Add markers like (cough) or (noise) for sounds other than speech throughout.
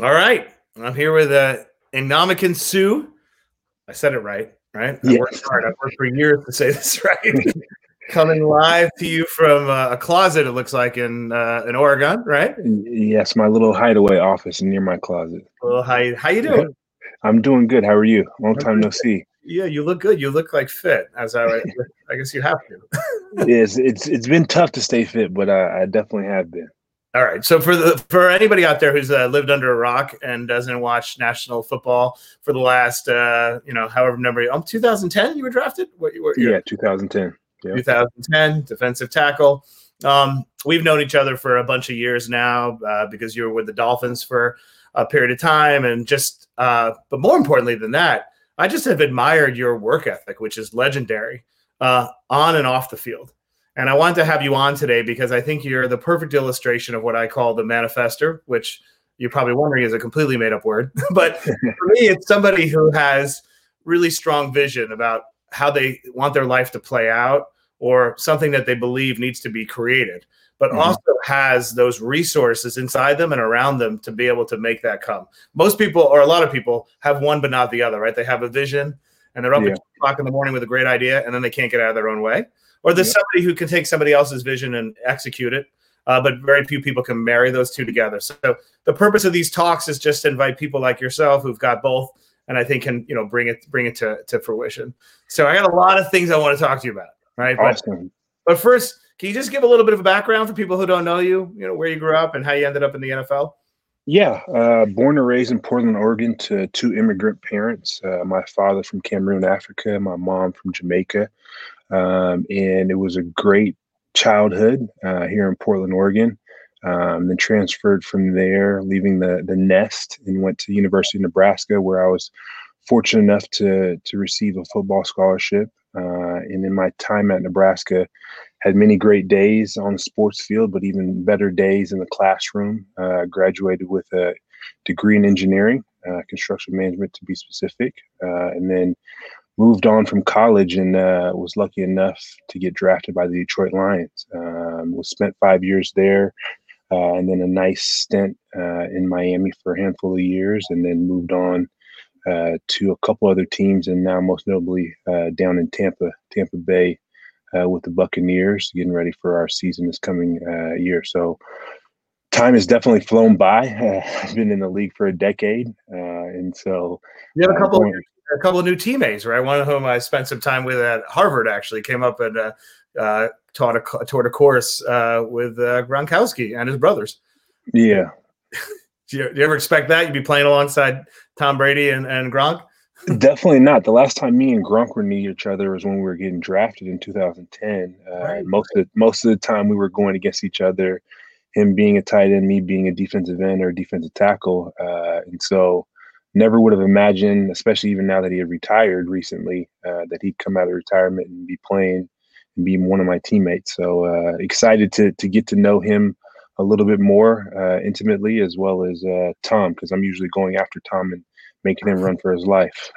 All right. I'm here with uh, Ndamukong Suh. I said it right, right? I Yes. worked hard. I've worked for years to say this (laughs) right. Coming live to you from uh, a closet, it looks like in uh, in Oregon, right? Yes, my little hideaway office near my closet. Well, how you, how you doing? (laughs) I'm doing good. How are you? Long time no see. Yeah, you look good. You look like fit. As I, I guess you have to. (laughs) Yes, it's it's been tough to stay fit, but I, I definitely have been. All right. So for the for anybody out there who's uh, lived under a rock and doesn't watch national football for the last uh, you know however number um 2010 you were drafted. What you were? Yeah, 2010. Yeah. 2010 defensive tackle. Um, we've known each other for a bunch of years now uh, because you were with the Dolphins for a period of time, and just uh, but more importantly than that, I just have admired your work ethic, which is legendary uh, on and off the field. And I wanted to have you on today because I think you're the perfect illustration of what I call the manifester, which you're probably wondering is a completely made up word. (laughs) but (laughs) for me, it's somebody who has really strong vision about how they want their life to play out or something that they believe needs to be created, but Mhm. also has those resources inside them and around them to be able to make that come. Most people, or a lot of people, have one but not the other, right? They have a vision and they're up Yeah. at two o'clock in the morning with a great idea and then they can't get out of their own way. Or there's Yeah. somebody who can take somebody else's vision and execute it. Uh, but very few people can marry those two together. So the purpose of these talks is just to invite people like yourself who've got both, and I think can you know bring it bring it to, to fruition. So I got a lot of things I want to talk to you about, right? But Awesome. but first, can you just give a little bit of a background for people who don't know you? You know where you grew up and how you ended up in the NFL. Yeah, uh, born and raised in Portland, Oregon, to two immigrant parents. Uh, my father from Cameroon, Africa, my mom from Jamaica, um, and it was a great childhood uh, here in Portland, Oregon. Um, then transferred from there, leaving the the nest, and went to University of Nebraska, where I was fortunate enough to to receive a football scholarship. Uh, and in my time at Nebraska, had many great days on the sports field, but even better days in the classroom. Uh, graduated with a degree in engineering, uh, construction management to be specific, uh, and then moved on from college and uh, was lucky enough to get drafted by the Detroit Lions. Um, was spent five years there, uh, and then a nice stint uh, in Miami for a handful of years, and then moved on uh, to a couple other teams, and now most notably uh, down in Tampa, Tampa Bay, uh, with the Buccaneers, getting ready for our season this coming uh, year. So time has definitely flown by. (laughs) I've been in the league for a decade, uh, and so You have a couple going- a couple of new teammates, right? One of whom I spent some time with at Harvard. Actually, came up and uh, uh, taught a taught a course uh, with uh, Gronkowski and his brothers. yeah, (laughs) Do you, do you ever expect that you'd be playing alongside Tom Brady and, and Gronk? (laughs) definitely not. The last time me and Gronk were near each other was when we were getting drafted in 2010. Uh, Right. Most of most of the time we were going against each other. Him being a tight end, me being a defensive end or defensive tackle, uh, and so never would have imagined, especially even now that he had retired recently, uh, that he'd come out of retirement and be playing and be one of my teammates. So uh, excited to to get to know him a little bit more uh, intimately, as well as uh, Tom, because I'm usually going after Tom and making him run for his life.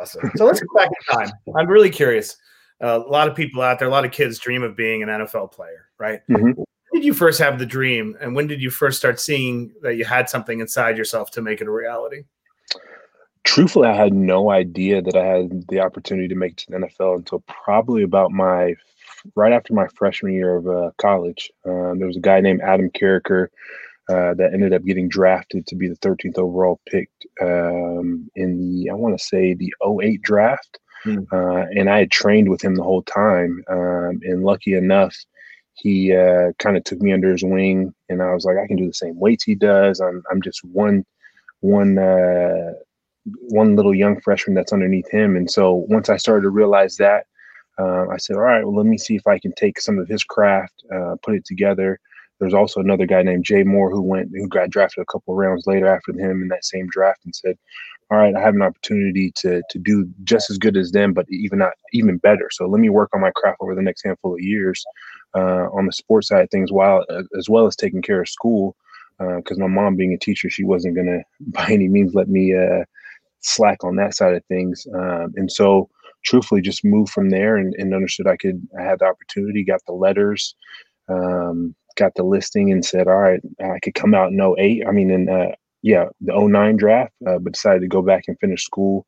Awesome. So let's go back in time. I'm really curious. Uh, a lot of people out there, a lot of kids dream of being an NFL player, right? Mhm. When did you first have the dream, and when did you first start seeing that you had something inside yourself to make it a reality? Truthfully, I had no idea that I had the opportunity to make it to the NFL until probably about my right after my freshman year of uh, college. Um, there was a guy named Adam Carriker uh, that ended up getting drafted to be the 13th overall pick um, in the I want to say the 08 draft. Hmm. Uh, and I had trained with him the whole time. Um, and lucky enough, he uh, kind of took me under his wing, and I was like, I can do the same weights he does. I'm I'm just one one uh, one little young freshman that's underneath him. And so once I started to realize that, uh, I said, all right, well, let me see if I can take some of his craft, uh, put it together. There's also another guy named Jay Moore who went, who got drafted a couple rounds later after him in that same draft, and said, "All right, I have an opportunity to to do just as good as them, but even not even better. So let me work on my craft over the next handful of years uh, on the sports side of things, while uh, as well as taking care of school. Because my mom, being a teacher, she wasn't gonna (laughs) by any means let me uh, slack on that side of things. Um, and so, truthfully, just moved from there and, and understood I could. I had the opportunity, got the letters, um, got the listing, and said, "All right, I could come out in 08. I mean, in uh, yeah, the 09 draft, uh, but decided to go back and finish school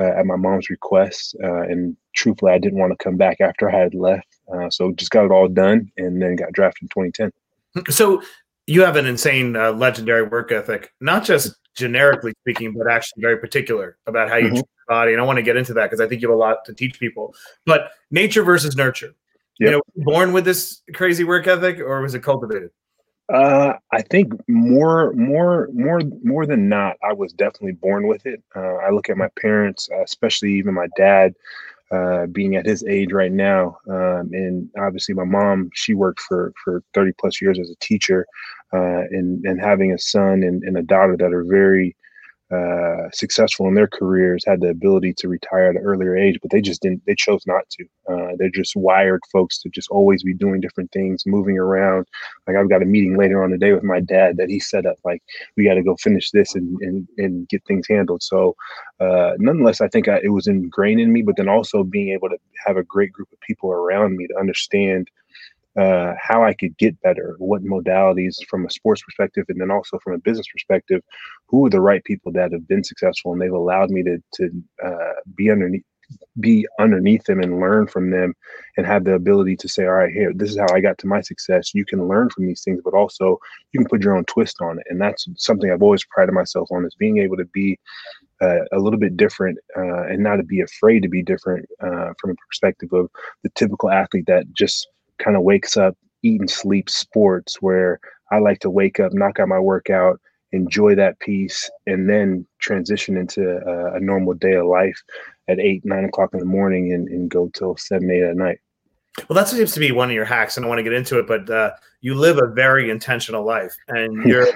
uh, at my mom's request. Uh, and truthfully, I didn't want to come back after I had left. Uh, so just got it all done and then got drafted in 2010. So you have an insane, uh, legendary work ethic, not just generically speaking, but actually very particular about how you mm-hmm. treat your body. And I want to get into that because I think you have a lot to teach people. But nature versus nurture. Yep. You know, born with this crazy work ethic, or was it cultivated? Uh, I think more, more, more, more than not, I was definitely born with it. Uh, I look at my parents, uh, especially even my dad, uh, being at his age right now, um, and obviously my mom, she worked for for 30 plus years as a teacher, uh, and and having a son and, and a daughter that are very uh, successful in their careers had the ability to retire at an earlier age, but they just didn't. They chose not to. Uh, they're just wired folks to just always be doing different things, moving around. Like I've got a meeting later on today with my dad that he set up. Like we got to go finish this and, and and get things handled. So, uh, nonetheless, I think I, it was ingrained in me. But then also being able to have a great group of people around me to understand uh, how I could get better, what modalities from a sports perspective, and then also from a business perspective, who are the right people that have been successful and they've allowed me to to uh, be underneath be underneath them and learn from them and have the ability to say all right here this is how i got to my success. You can learn from these things but also you can put your own twist on it and that's something i've always prided myself on is being able to be uh, a little bit different uh, and not to be afraid to be different uh, from a perspective of the typical athlete that just kind of wakes up, eat and sleep sports where I like to wake up, knock out my workout, enjoy that piece, and then transition into a, a normal day of life at eight, nine o'clock in the morning and, and go till seven, eight at night. Well, that seems to be one of your hacks, and I want to get into it. But uh, you live a very intentional life, and (laughs) you're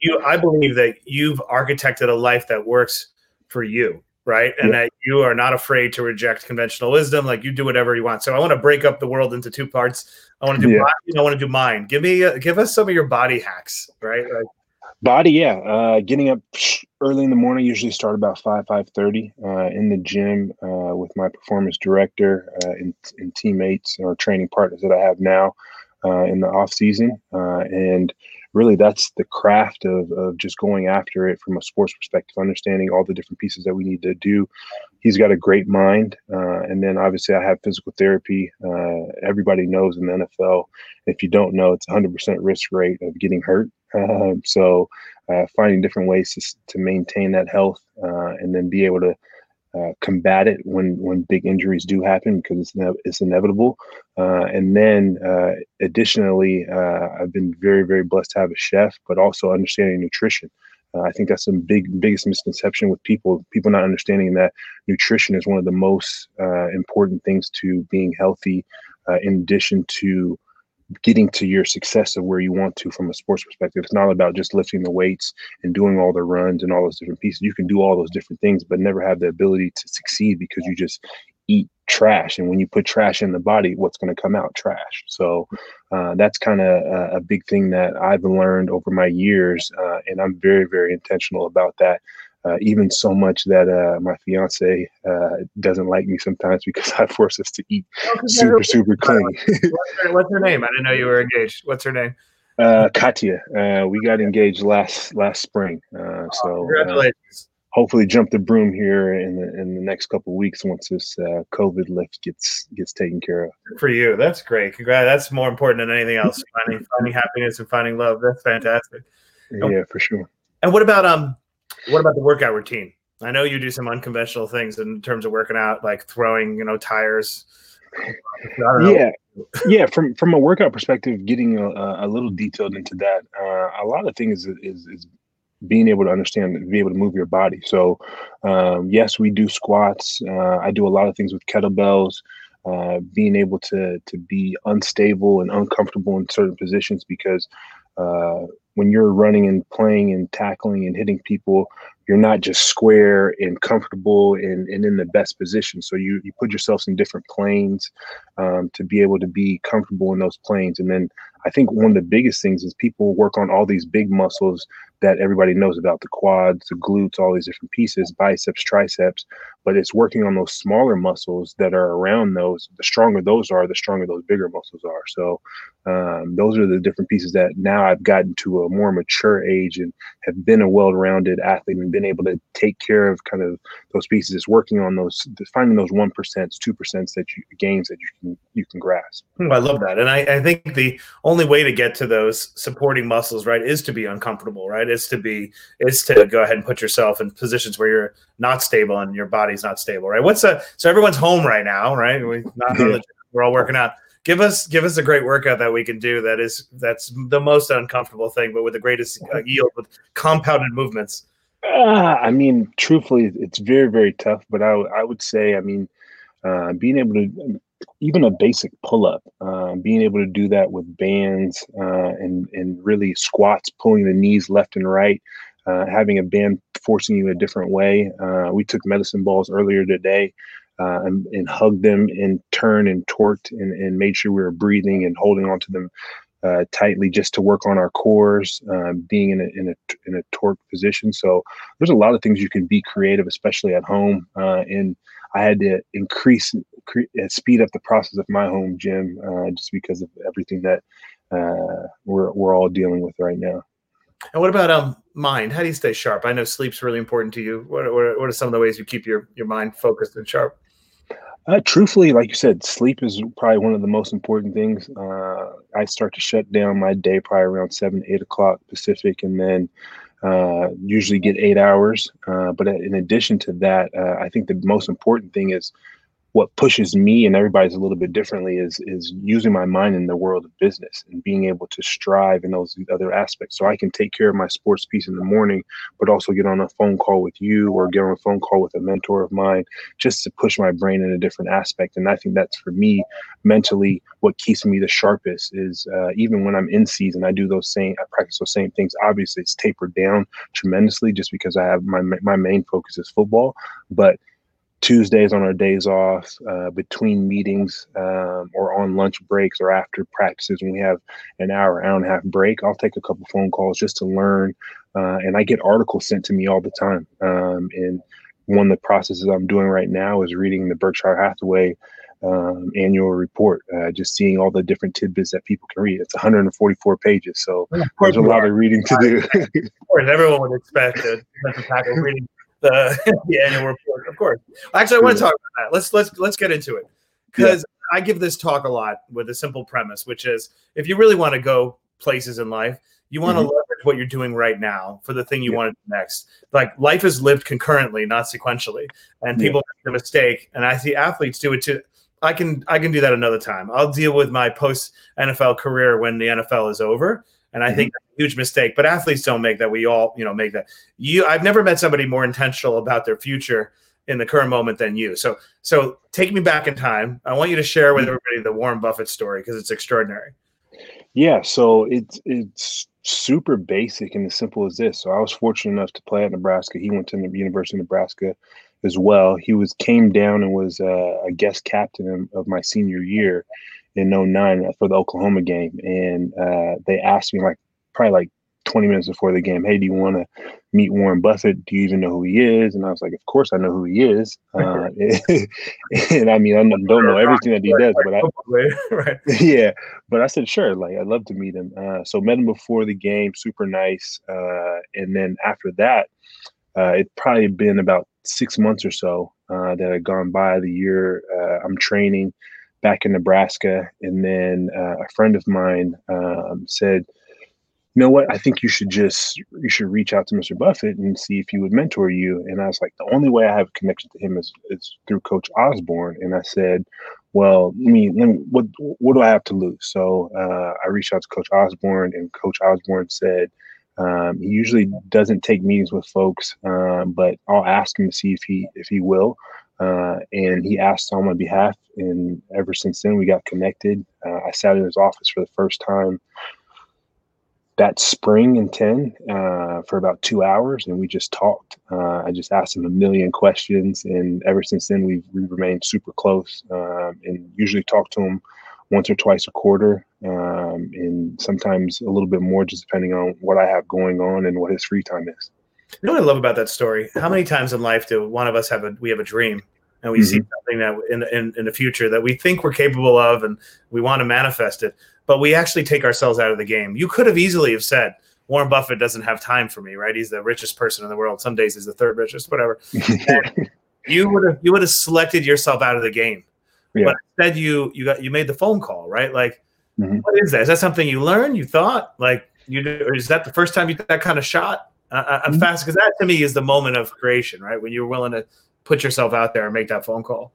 you. I believe that you've architected a life that works for you right? And yeah. that you are not afraid to reject conventional wisdom. Like you do whatever you want. So I want to break up the world into two parts. I want to do yeah. body, I want to do mind. Give me, uh, give us some of your body hacks, right? Like, body, yeah. Uh, getting up early in the morning. Usually start about five five thirty uh, in the gym uh, with my performance director uh, and, and, teammates or training partners that I have now uh, in the off season, and really that's the craft of, of just going after it from a sports perspective, understanding all the different pieces that we need to do. He's got a great mind. Uh, and then obviously I have physical therapy. Uh, everybody knows in the NFL, if you don't know, it's 100% risk rate of getting hurt. Um, so uh, finding different ways to, to maintain that health uh, and then be able to uh, combat it when when big injuries do happen because it's ne- it's inevitable. Uh, and then uh, additionally, uh, I've been very very blessed to have a chef, but also understanding nutrition. Uh, I think that's the big biggest misconception with people people not understanding that nutrition is one of the most important things to being healthy. in addition to getting to your success of where you want to from a sports perspective. It's not about just lifting the weights and doing all the runs and all those different pieces. You can do all those different things, but never have the ability to succeed because you just eat trash. And when you put trash in the body, what's going to come out? Trash. So uh, that's kind of a, a, big thing that I've learned over my years. Uh, and I'm very, very intentional about that. Uh, even so much that uh, my fiance uh, doesn't like me sometimes because (laughs) I force us to eat oh, super, super (laughs) clean. what's, her, what's, her, name? I didn't know you were engaged. What's her name? Uh, Katya. Uh, we got engaged last last spring. Uh, oh, so congratulations. hopefully, jump the broom here in the in the next couple weeks once this COVID lift gets gets taken care of. For you, that's great. Congrats. That's more important than anything else. finding finding happiness and finding love. That's fantastic. Yeah, for sure. And what about um what about the workout routine? I know you do some unconventional things in terms of working out, like throwing, you know, tires. Yeah, yeah. From from a workout perspective, getting a, a little detailed into that, uh, a lot of things is, is, is being able to understand, be able to move your body. So, um, yes, we do squats. Uh, I do a lot of things with kettlebells. Uh, being able to to be unstable and uncomfortable in certain positions because uh, when you're running and playing and tackling and hitting people, you're not just square and comfortable and, and in the best position. So you you put yourself in different planes um, to be able to be comfortable in those planes. And then I think one of the biggest things is people work on all these big muscles that everybody knows about the quads, the glutes, all these different pieces, biceps, triceps, but it's working on those smaller muscles that are around those. The stronger those are, the stronger those bigger muscles are. So um, those are the different pieces that now I've gotten to a more mature age and have been a well-rounded athlete and been able to take care of kind of those pieces. It's working on those, finding those one two percent that you gains that you can you can grasp. I love that, and I, I think the only way to get to those supporting muscles, right, is to be uncomfortable, right? Is to be is to go ahead and put yourself in positions where you're not stable and your body's not stable, right? What's a so everyone's home right now, right? We not we're all working out give us give us a great workout that we can do that is that's the most uncomfortable thing but with the greatest uh, yield with compounded movements uh, i mean truthfully it's very very tough but i, I would say i mean uh, being able to even a basic pull-up uh, being able to do that with bands uh, and and really squats pulling the knees left and right uh, having a band forcing you a different way. We took medicine balls earlier today uh, and, and hugged them and turned and torqued and, and made sure we were breathing and holding on to them uh, tightly just to work on our cores, uh, being in a, in a in a torque position. So there's a lot of things you can be creative, especially at home. Uh, and I had to increase, cre- uh, speed up the process of my home gym uh, just because of everything that uh, we're we're all dealing with right now. And what about um mind? How do you stay sharp? I know sleep's really important to you. What, what, what are some of the ways you keep your, your mind focused and sharp? Uh, truthfully, like you said, sleep is probably one of the most important things. Uh, I start to shut down my day probably around seven, eight o'clock Pacific, and then uh, usually get eight hours. Uh, but in addition to that, uh, I think the most important thing is what pushes me and everybody's a little bit differently is is using my mind in the world of business and being able to strive in those other aspects. So i can take care of my sports piece in the morning but also get on a phone call with you or get on a phone call with a mentor of mine just to push my brain in a different aspect. And i think that's for me mentally what keeps me the sharpest is uh, even when i'm in season i do those same i practice those same things. Obviously it's tapered down tremendously just because i have my my main focus is football but Tuesdays on our days off, uh, between meetings, um, or on lunch breaks, or after practices when we have an hour, hour and a half break, I'll take a couple phone calls just to learn. Uh, and I get articles sent to me all the time. Um, and one of the processes I'm doing right now is reading the Berkshire Hathaway um, annual report, uh, just seeing all the different tidbits that people can read. It's 144 pages, so there's a lot of reading to do. (laughs) of course, everyone would expect a tackle reading the, (laughs) the annual report, of course. Actually, I want to talk about that. Let's let's let's get into it because yeah. I give this talk a lot with a simple premise, which is if you really want to go places in life, you want mm-hmm. to leverage what you're doing right now for the thing you yeah. want to do next. Like life is lived concurrently, not sequentially, and people yeah. make the mistake. And I see athletes do it too. I can I can do that another time. I'll deal with my post NFL career when the NFL is over and I mm-hmm. think that's a huge mistake. But athletes don't make that. We all, you know, make that. You, I've never met somebody more intentional about their future in the current moment than you. So, so take me back in time. I want you to share with mm-hmm. everybody the Warren Buffett story because it's extraordinary. Yeah, so it's it's super basic and as simple as this. So I was fortunate enough to play at Nebraska. He went to the University of Nebraska as well. He was came down and was uh, a guest captain of my senior year in 09 for the Oklahoma game. And uh, they asked me like probably like 20 minutes before the game, hey, do you want to meet Warren Buffett? Do you even know who he is? And I was like, of course I know who he is. (laughs) Uh, (laughs) and I mean, I don't know everything that he does, but I, (laughs) right. yeah, but I said, sure, like I'd love to meet him. Uh, so met him before the game, super nice. Uh, and then after that, uh, it probably been about six months or so uh, that had gone by the year uh, I'm training back in Nebraska. And then uh, a friend of mine um, said, you know what? I think you should just you should reach out to Mr. Buffett and see if he would mentor you. And I was like, the only way I have a connection to him is, is through Coach Osborne. And I said, well, let me, let me what what do I have to lose? So uh, I reached out to Coach Osborne, and Coach Osborne said um, he usually doesn't take meetings with folks, um, but I'll ask him to see if he if he will. Uh, and he asked on my behalf. And ever since then, we got connected. Uh, I sat in his office for the first time that spring in 10 uh, for about two hours and we just talked. Uh, I just asked him a million questions. And ever since then, we've, we've remained super close um, and usually talk to him once or twice a quarter um, and sometimes a little bit more, just depending on what I have going on and what his free time is. You know what I love about that story? How many times in life do one of us have a we have a dream and we mm-hmm. see something that in, in in the future that we think we're capable of and we want to manifest it, but we actually take ourselves out of the game. You could have easily have said, Warren Buffett doesn't have time for me, right? He's the richest person in the world. Some days he's the third richest, whatever. (laughs) you would have you would have selected yourself out of the game. Yeah. But instead you you got you made the phone call, right? Like mm-hmm. what is that? Is that something you learned? You thought like you or is that the first time you took that kind of shot? Uh, I'm mm-hmm. fast because that to me is the moment of creation, right? When you're willing to put yourself out there and make that phone call.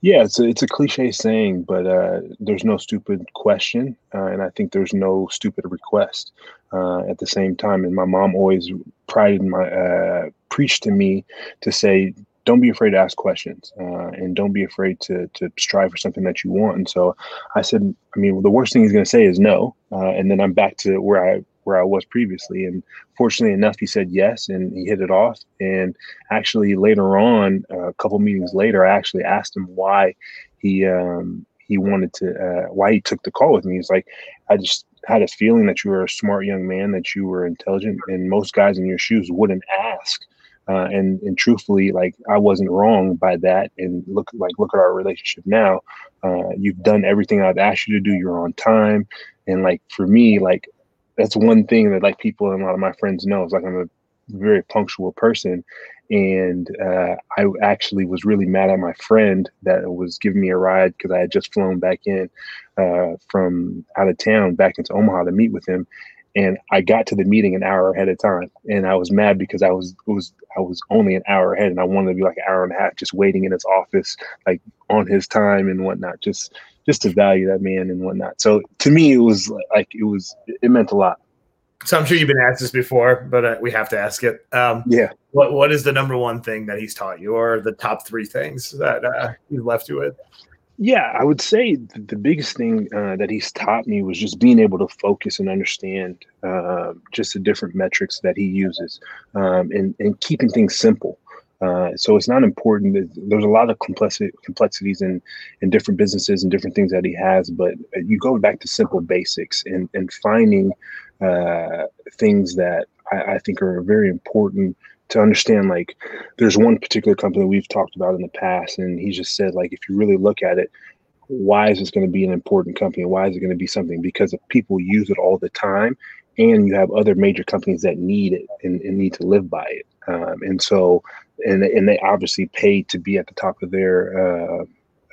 Yeah, it's a, it's a cliche saying, but uh, there's no stupid question, uh, and I think there's no stupid request uh, at the same time. And my mom always prided my uh, preached to me to say, don't be afraid to ask questions, uh, and don't be afraid to to strive for something that you want. And so I said, I mean, the worst thing he's going to say is no, uh, and then I'm back to where I where I was previously. And fortunately enough, he said yes, and he hit it off. And actually, later on, uh, a couple meetings later, I actually asked him why he um, he wanted to uh, why he took the call with me. He's like, I just had a feeling that you were a smart young man, that you were intelligent, and most guys in your shoes wouldn't ask. Uh, and and truthfully, like I wasn't wrong by that. And look, like look at our relationship now. Uh, you've done everything I've asked you to do. You're on time, and like for me, like that's one thing that like people and a lot of my friends know is like I'm a very punctual person. And uh, I actually was really mad at my friend that was giving me a ride because I had just flown back in uh, from out of town back into Omaha to meet with him, and I got to the meeting an hour ahead of time, and I was mad because I was was I was only an hour ahead, and I wanted to be like an hour and a half just waiting in his office, like on his time and whatnot, just just to value that man and whatnot. So to me, it was like it was it meant a lot. So I'm sure you've been asked this before, but uh, we have to ask it. Um, yeah. What What is the number one thing that he's taught you, or the top three things that uh, he left you with? Yeah, I would say the biggest thing uh, that he's taught me was just being able to focus and understand uh, just the different metrics that he uses, um, and and keeping things simple. Uh, so it's not important. There's a lot of complexity, complexities in in different businesses and different things that he has, but you go back to simple basics and and finding uh, things that I, I, think are very important to understand. Like, there's one particular company we've talked about in the past, and he just said, like, if you really look at it, why is this going to be an important company? Why is it going to be something? Because if people use it all the time, and you have other major companies that need it and, and need to live by it, um, and so and and they obviously pay to be at the top of their uh,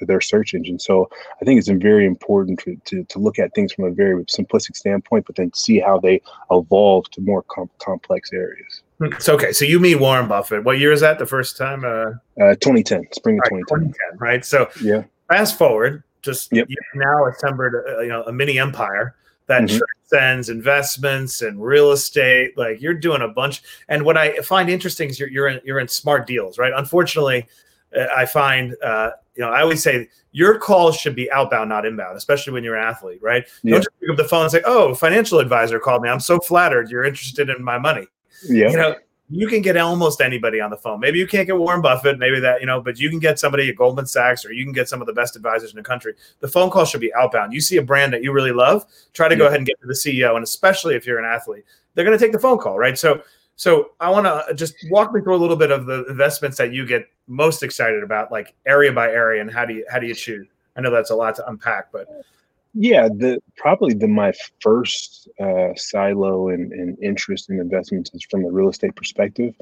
their search engine. So I think it's very important to, to, to, look at things from a very simplistic standpoint, but then see how they evolve to more com- complex areas. It's okay. So you meet Warren Buffett. What year is that? The first time? Uh, uh 2010, spring of right, 2010. 2010. Right. So yeah. Fast forward, just yep. now assembled, uh, you know, a mini empire that mm-hmm. transcends investments and real estate. Like you're doing a bunch. And what I find interesting is you're you're in you're in smart deals, right? Unfortunately, uh, I find uh, you know, I always say your calls should be outbound, not inbound, especially when you're an athlete, right? Yeah. Don't just pick up the phone and say, "Oh, financial advisor called me. I'm so flattered you're interested in my money." Yeah, you know, you can get almost anybody on the phone. Maybe you can't get Warren Buffett, maybe that, you know, but you can get somebody at Goldman Sachs or you can get some of the best advisors in the country. The phone call should be outbound. You see a brand that you really love, try to go ahead and get to the CEO. And especially if you're an athlete, they're going to take the phone call, right? So, so I want to uh, just walk me through a little bit of the investments that you get most excited about, like area by area, and how do you how do you choose? I know that's a lot to unpack, but yeah, the probably the my first uh, silo and, interest in investments is from the real estate perspective,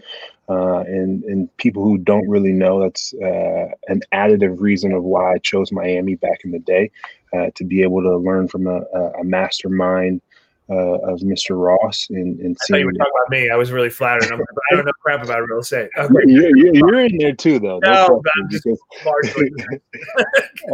uh, and and people who don't really know that's uh, an additive reason of why I chose Miami back in the day uh, to be able to learn from a, a mastermind uh, of Mr. Ross and, and seeing. you were talking about me. I was really flattered. I'm, I don't know crap about real estate. (laughs) Okay. You're, you're, in there too, though. No, I'm just largely.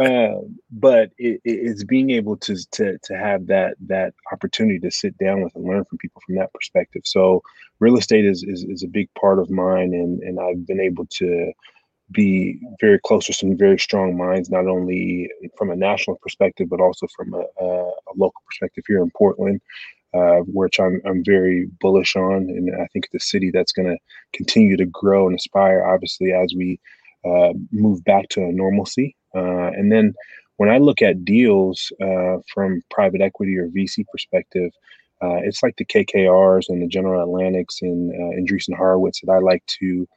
(laughs) uh, but it, it's being able to, to to have that that opportunity to sit down with and learn from people from that perspective. So real estate is is, is a big part of mine, and and I've been able to be very close to some very strong minds, not only from a national perspective, but also from a, a, local perspective here in Portland. uh, which I'm, I'm very bullish on. And I think the city that's going to continue to grow and aspire, obviously, as we uh, move back to normalcy. Uh, and then when I look at deals uh, from private equity or VC perspective, uh, it's like the KKRs and the General Atlantics and uh, Andreessen Horowitz that I like to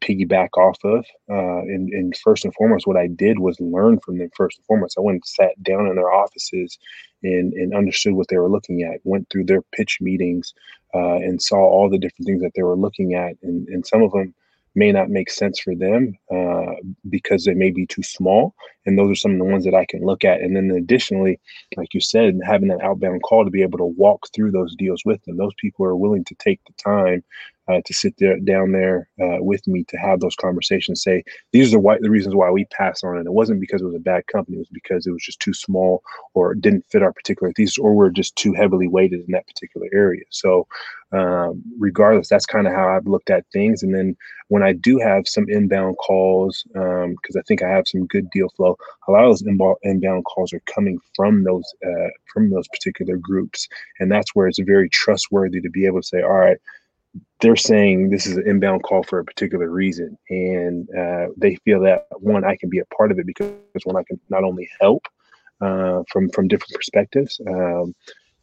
piggyback off of. Uh, and, and, first and foremost, what I did was learn from them first and foremost. I went and sat down in their offices and, and understood what they were looking at, went through their pitch meetings uh, and saw all the different things that they were looking at. And, and some of them may not make sense for them uh, because they may be too small. And those are some of the ones that I can look at. And then additionally, like you said, having that outbound call to be able to walk through those deals with them. Those people are willing to take the time uh, to sit there down there uh, with me to have those conversations. Say these are the, why, the reasons why we passed on it. It wasn't because it was a bad company. It was because it was just too small or it didn't fit our particular thesis, or we're just too heavily weighted in that particular area. So, um, regardless, that's kind of how I've looked at things. And then when I do have some inbound calls, because um, I think I have some good deal flow, a lot of those inbound, inbound calls are coming from those uh, from those particular groups, and that's where it's very trustworthy to be able to say, all right they're saying this is an inbound call for a particular reason, and uh, they feel that one, I can be a part of it because one, I can not only help uh, from from different perspectives, um,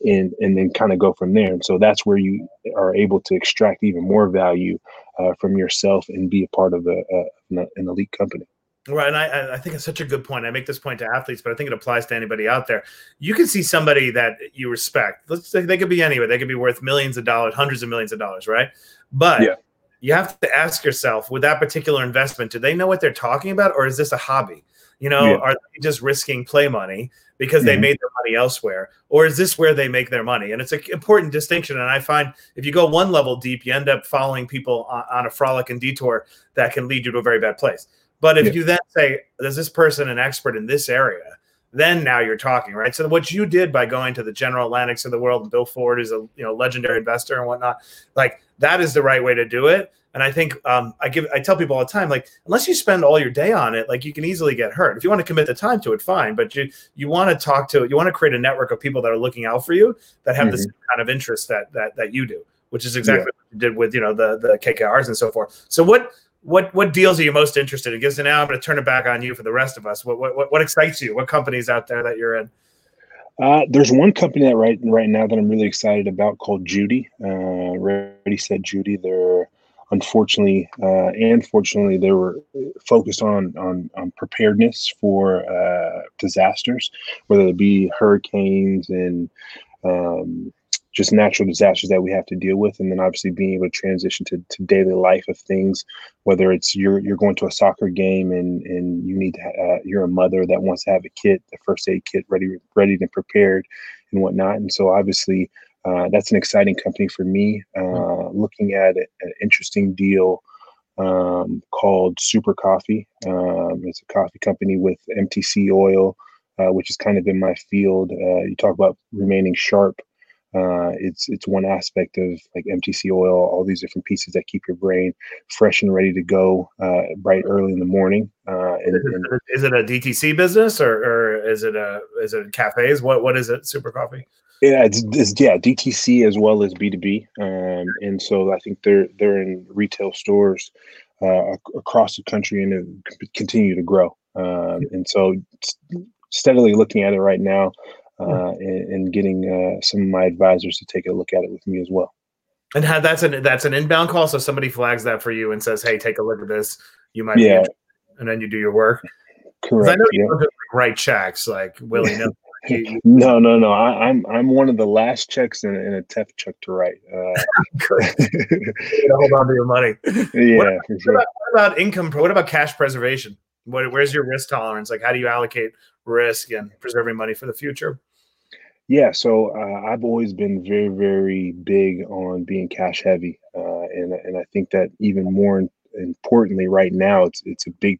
and and then kind of go from there. And so that's where you are able to extract even more value uh, from yourself and be a part of a, a an elite company. Right, and I, I think it's such a good point. I make this point to athletes, but I think it applies to anybody out there. You can see somebody that you respect. Let's say they could be anywhere. They could be worth millions of dollars, hundreds of millions of dollars, right? But yeah. you have to ask yourself, with that particular investment, do they know what they're talking about, or is this a hobby? You know, yeah. are they just risking play money because mm-hmm. they made their money elsewhere, or is this where they make their money? And it's an important distinction. And I find if you go one level deep, you end up following people on, on a frolic and detour that can lead you to a very bad place. But if yeah. you then say, "Is this person an expert in this area?" Then now you're talking, right? So what you did by going to the General Atlantics of the world, and Bill Ford is a you know legendary investor and whatnot, like that is the right way to do it. And I think um, I give I tell people all the time, like unless you spend all your day on it, like you can easily get hurt. If you want to commit the time to it, fine. But you you want to talk to you want to create a network of people that are looking out for you that have mm-hmm. the kind of interest that that that you do, which is exactly yeah. what you did with you know the the KKRs and so forth. So what what what deals are you most interested in? Because now I'm going to turn it back on you for the rest of us. What what what excites you? What companies out there that you're in? Uh, there's one company that right right now that I'm really excited about called Judy. Uh, Ready Set Judy. They're unfortunately uh, and fortunately they were focused on on, on preparedness for uh, disasters, whether it be hurricanes and um, just natural disasters that we have to deal with. And then obviously being able to transition to, to daily life of things whether it's you're you're going to a soccer game and and you need to uh, you're a mother that wants to have a kit the first aid kit ready ready and prepared and whatnot. And so obviously uh, that's an exciting company for me. Uh, looking at an interesting deal um, called super coffee. Um, it's a coffee company with mtc oil uh, which is kind of in my field. Uh, you talk about remaining sharp uh, it's it's one aspect of like MTC oil, all these different pieces that keep your brain fresh and ready to go uh, bright early in the morning. Uh, and, and is it a DTC business or, or is it a is it cafes? What what is it? Super Coffee. Yeah, it's, it's yeah DTC as well as B two B, um, and so I think they're they're in retail stores uh, across the country and continue to grow. Um, and so steadily looking at it right now uh, and, and, getting uh, some of my advisors to take a look at it with me as well. And that's an that's an inbound call. So somebody flags that for you and says, "Hey, take a look at this. You might yeah. and then you do your work. Correct. I know you yeah. write checks like Willie. (laughs) no, no, no. I, am I'm, I'm one of the last checks in, in a TEF check to write. Uh, (laughs) (laughs) hold on to your money. Yeah, what, sure. what, about, what, about, income? What about cash preservation? What, where's your risk tolerance? Like, how do you allocate risk and preserving money for the future? Yeah, so uh, I've always been very, very big on being cash heavy, uh, and and I think that even more importantly, right now, it's it's a big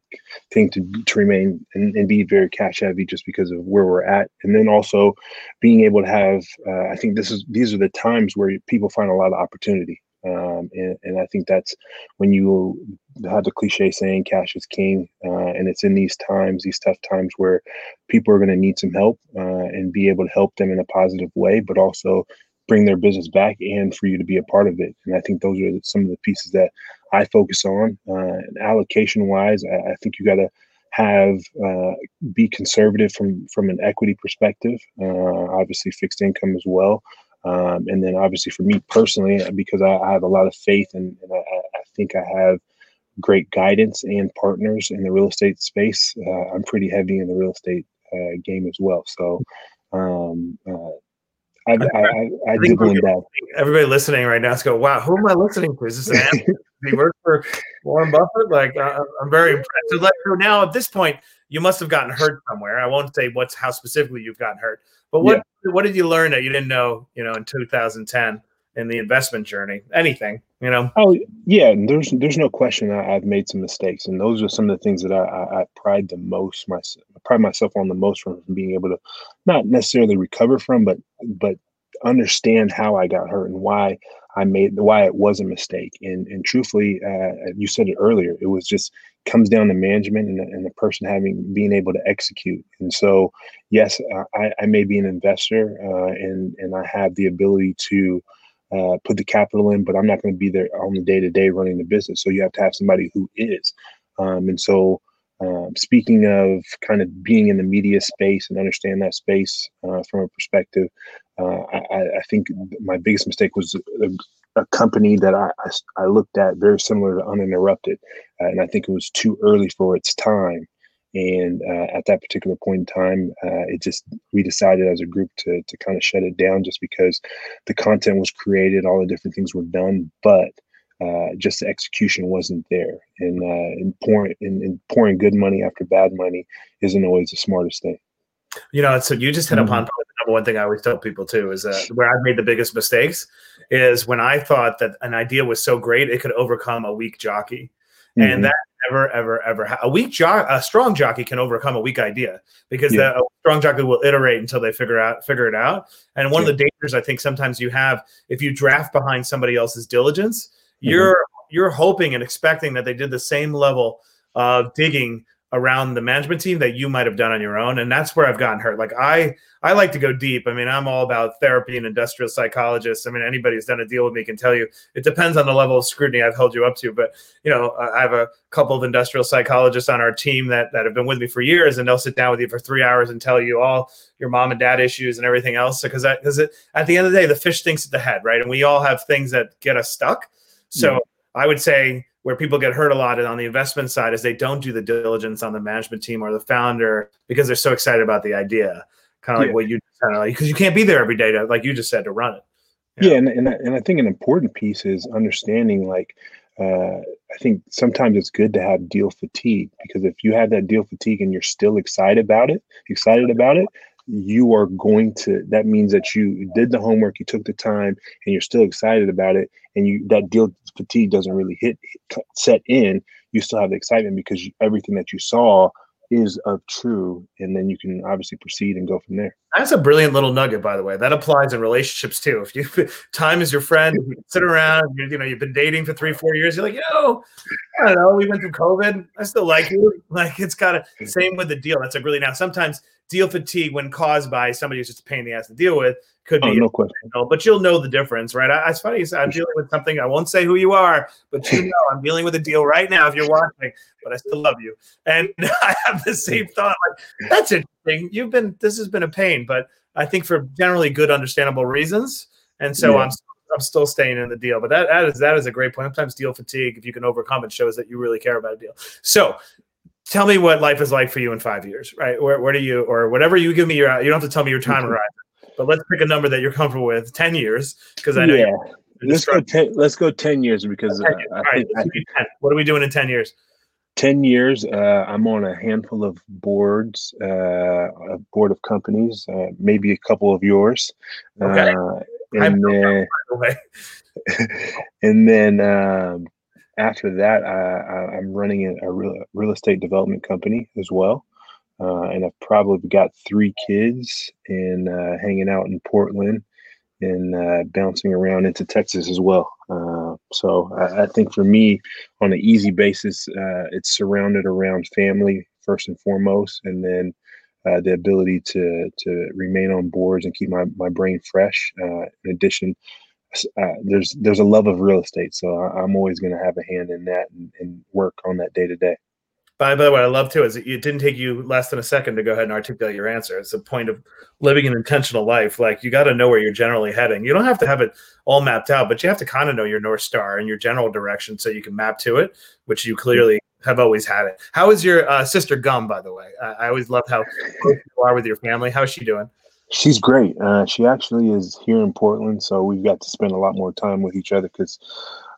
thing to to remain and, and be very cash heavy, just because of where we're at, and then also being able to have. Uh, I think this is these are the times where people find a lot of opportunity. Um, and, and, I think that's when you have the cliche saying cash is king. Uh, and it's in these times, these tough times where people are going to need some help uh, and be able to help them in a positive way, but also bring their business back and for you to be a part of it. And I think those are some of the pieces that I focus on. Uh, allocation wise, I, I, think you got to have uh, be conservative from from an equity perspective. Uh, obviously, fixed income as well. Um, and then obviously for me personally, because I, I have a lot of faith and, and I, I, think I have great guidance and partners in the real estate space. Uh, I'm pretty heavy in the real estate uh, game as well. So um, uh, I, I, I, I that. Everybody listening right now is go, wow, who am I listening to? Is this an (laughs) he work for Warren Buffett? Like, uh, I'm very impressed. So, like, so now at this point, you must have gotten hurt somewhere. I won't say what's how specifically you've gotten hurt, but what yeah. what did you learn that you didn't know, you know, in 2010 in the investment journey? Anything, you know? Oh yeah, there's there's no question I, have made some mistakes, and those are some of the things that I, I, I pride the most myself pride myself on the most from being able to not necessarily recover from, but but understand how I got hurt and why I made why it was a mistake. And and truthfully, uh, you said it earlier. It was just comes down to management and, and the person having being able to execute. And so, yes, I, I may be an investor uh, and and I have the ability to. Uh, put the capital in, but I'm not going to be there on the day to day running the business. So you have to have somebody who is. Um, and so um, speaking of kind of being in the media space and understand that space uh, from a perspective, uh, I, I, think my biggest mistake was a, a company that I, I, I, looked at very similar to Uninterrupted, and I think it was too early for its time. And uh, at that particular point in time, uh, it just we decided as a group to to kind of shut it down just because the content was created, all the different things were done, but uh, just the execution wasn't there. And, uh, and pouring and, and, pouring good money after bad money isn't always the smartest thing. You know, so you just hit mm-hmm. upon the number one thing I always tell people too is that where I've made the biggest mistakes is when I thought that an idea was so great it could overcome a weak jockey. Mm-hmm. And that never, ever, ever ha- a weak jock, a strong jockey can overcome a weak idea because yeah. the strong jockey will iterate until they figure out figure it out. And one yeah. of the dangers I think sometimes you have if you draft behind somebody else's diligence, Mm-hmm. you're you're hoping and expecting that they did the same level of digging around the management team that you might have done on your own. And that's where i've gotten hurt. Like i i like to go deep. I mean i'm all about therapy and industrial psychologists. I mean anybody who's done a deal with me can tell you it depends on the level of scrutiny i've held you up to. But you know i have a couple of industrial psychologists on our team that that have been with me for years and they'll sit down with you for three hours and tell you all your mom and dad issues and everything else. Because because at the end of the day the fish thinks at the head right? And we all have things that get us stuck. So. I would say where people get hurt a lot on the investment side is they don't do the diligence on the management team or the founder because they're so excited about the idea, kind of yeah. like what you kind of like because you can't be there every day to like you just said to run it. Yeah, yeah and and, and I think an important piece is understanding like uh, I think sometimes it's good to have deal fatigue because if you have that deal fatigue and you're still excited about it, excited about it, you are going to that means that you did the homework you took the time and you're still excited about it and you that deal fatigue doesn't really hit set in you still have the excitement because you, everything that you saw is of true and then you can obviously proceed and go from there. That's a brilliant little nugget by the way. That applies in relationships too. If you (laughs) time is your friend you sit around you, you know you've been dating for three four years you're like yo i don't know we went through covid i still like you. Like it's kind of same with the deal. That's like really now sometimes deal fatigue when caused by somebody who's just a pain in the ass to deal with could oh, be no question. but you'll know the difference, right? I, it's funny. I'm dealing with something. I won't say who you are, but you (laughs) know I'm dealing with a deal right now. If you're watching, but I still love you, and (laughs) I have the same thought. Like that's interesting. You've been. This has been a pain, but I think for generally good, understandable reasons. And so yeah. I'm. I'm still staying in the deal, but that, that is that is a great point. Sometimes deal fatigue, if you can overcome it, shows that you really care about a deal. So tell me what life is like for you in five years, right? Where, where do you, or whatever you give me your, you don't have to tell me your time mm-hmm. horizon, but let's pick a number that you're comfortable with, 10 years. Cause I know yeah. let's go 10, let's go 10 years because 10 years. Uh, I think, think, what are we doing in 10 years? 10 years, uh, I'm on a handful of boards, uh, a board of companies, uh, maybe a couple of yours. Okay. Uh, and, then, (laughs) and then, um, after that, I, am running a, real, real estate development company as well. Uh, and I've probably got three kids and uh, hanging out in Portland and uh, bouncing around into Texas as well. Uh, so I, I, think for me, on an easy basis, uh, it's surrounded around family first and foremost, and then uh, the ability to to remain on boards and keep my, my brain fresh. In addition, uh, there's there's a love of real estate, so I, am always going to have a hand in that and, and work on that day to day. By, the way, I love too is it didn't take you less than a second to go ahead and articulate your answer. It's a point of living an intentional life. Like you got to know where you're generally heading. You don't have to have it all mapped out, but you have to kind of know your north star and your general direction so you can map to it, which you clearly have always had it. How is your uh, sister Ngum, by the way? I, I always love how you are with your family. How's she doing? She's great. Uh, she actually is here in Portland, so we've got to spend a lot more time with each other because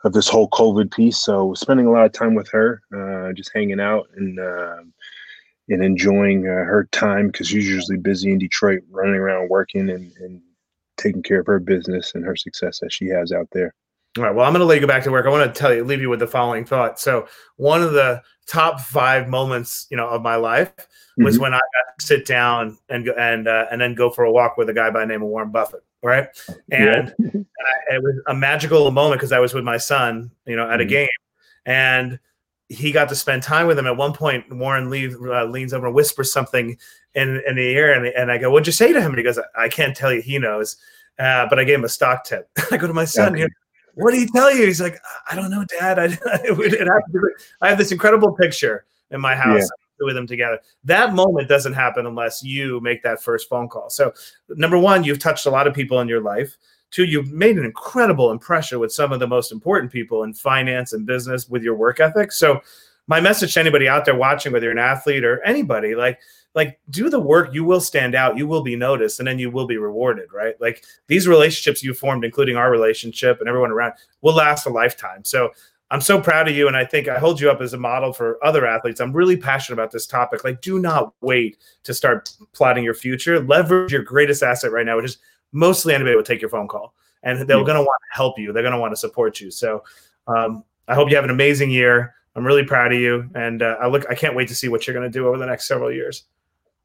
of this whole COVID piece. So spending a lot of time with her, uh, just hanging out and uh, and enjoying uh, her time because she's usually busy in Detroit, running around working and, and taking care of her business and her success that she has out there. All right. Well, I'm going to let you go back to work. I want to tell you, leave you with the following thought. So, one of the top five moments, you know, of my life was mm-hmm. when I got to sit down and go and uh, and then go for a walk with a guy by the name of Warren Buffett. Right, and yeah. I, it was a magical moment because I was with my son, you know, at a mm-hmm. game, and he got to spend time with him. At one point, Warren leaves, uh, leans over and whispers something in in the air, and, and I go, "What'd you say to him?" And he goes, "I can't tell you. He knows." Uh, but I gave him a stock tip. (laughs) I go to my son. Okay what did he tell you? He's like, I don't know, Dad. I, (laughs) I have this incredible picture in my house yeah. with them together. That moment doesn't happen unless you make that first phone call. So, number one, you've touched a lot of people in your life. Two, you've made an incredible impression with some of the most important people in finance and business with your work ethic. So, my message to anybody out there watching, whether you're an athlete or anybody, like like do the work you will stand out you will be noticed and then you will be rewarded right? Like these relationships you formed including our relationship and everyone around will last a lifetime. So i'm so proud of you and i think i hold you up as a model for other athletes. I'm really passionate about this topic. Like do not wait to start plotting your future. Leverage your greatest asset right now which is mostly anybody will take your phone call and they're going to want to help you. They're going to want to support you. So um, i hope you have an amazing year i'm really proud of you and uh, i look i can't wait to see what you're going to do over the next several years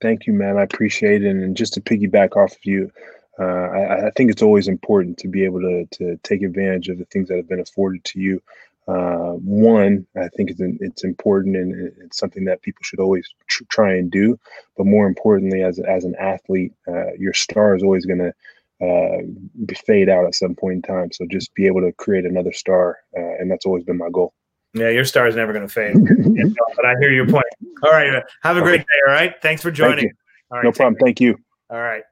Thank you, man. I appreciate it. And just to piggyback off of you, uh, I, I, think it's always important to be able to to take advantage of the things that have been afforded to you. Uh, one, I think it's it's important and it's something that people should always tr- try and do. But more importantly, as as an athlete, uh, your star is always going to uh, fade out at some point in time. So just be able to create another star, uh, and that's always been my goal. Yeah, your star is never going to fade. (laughs) but I hear your point. All right. Have a great day. All right. Thanks for joining. Thank no problem. Thank you. All right.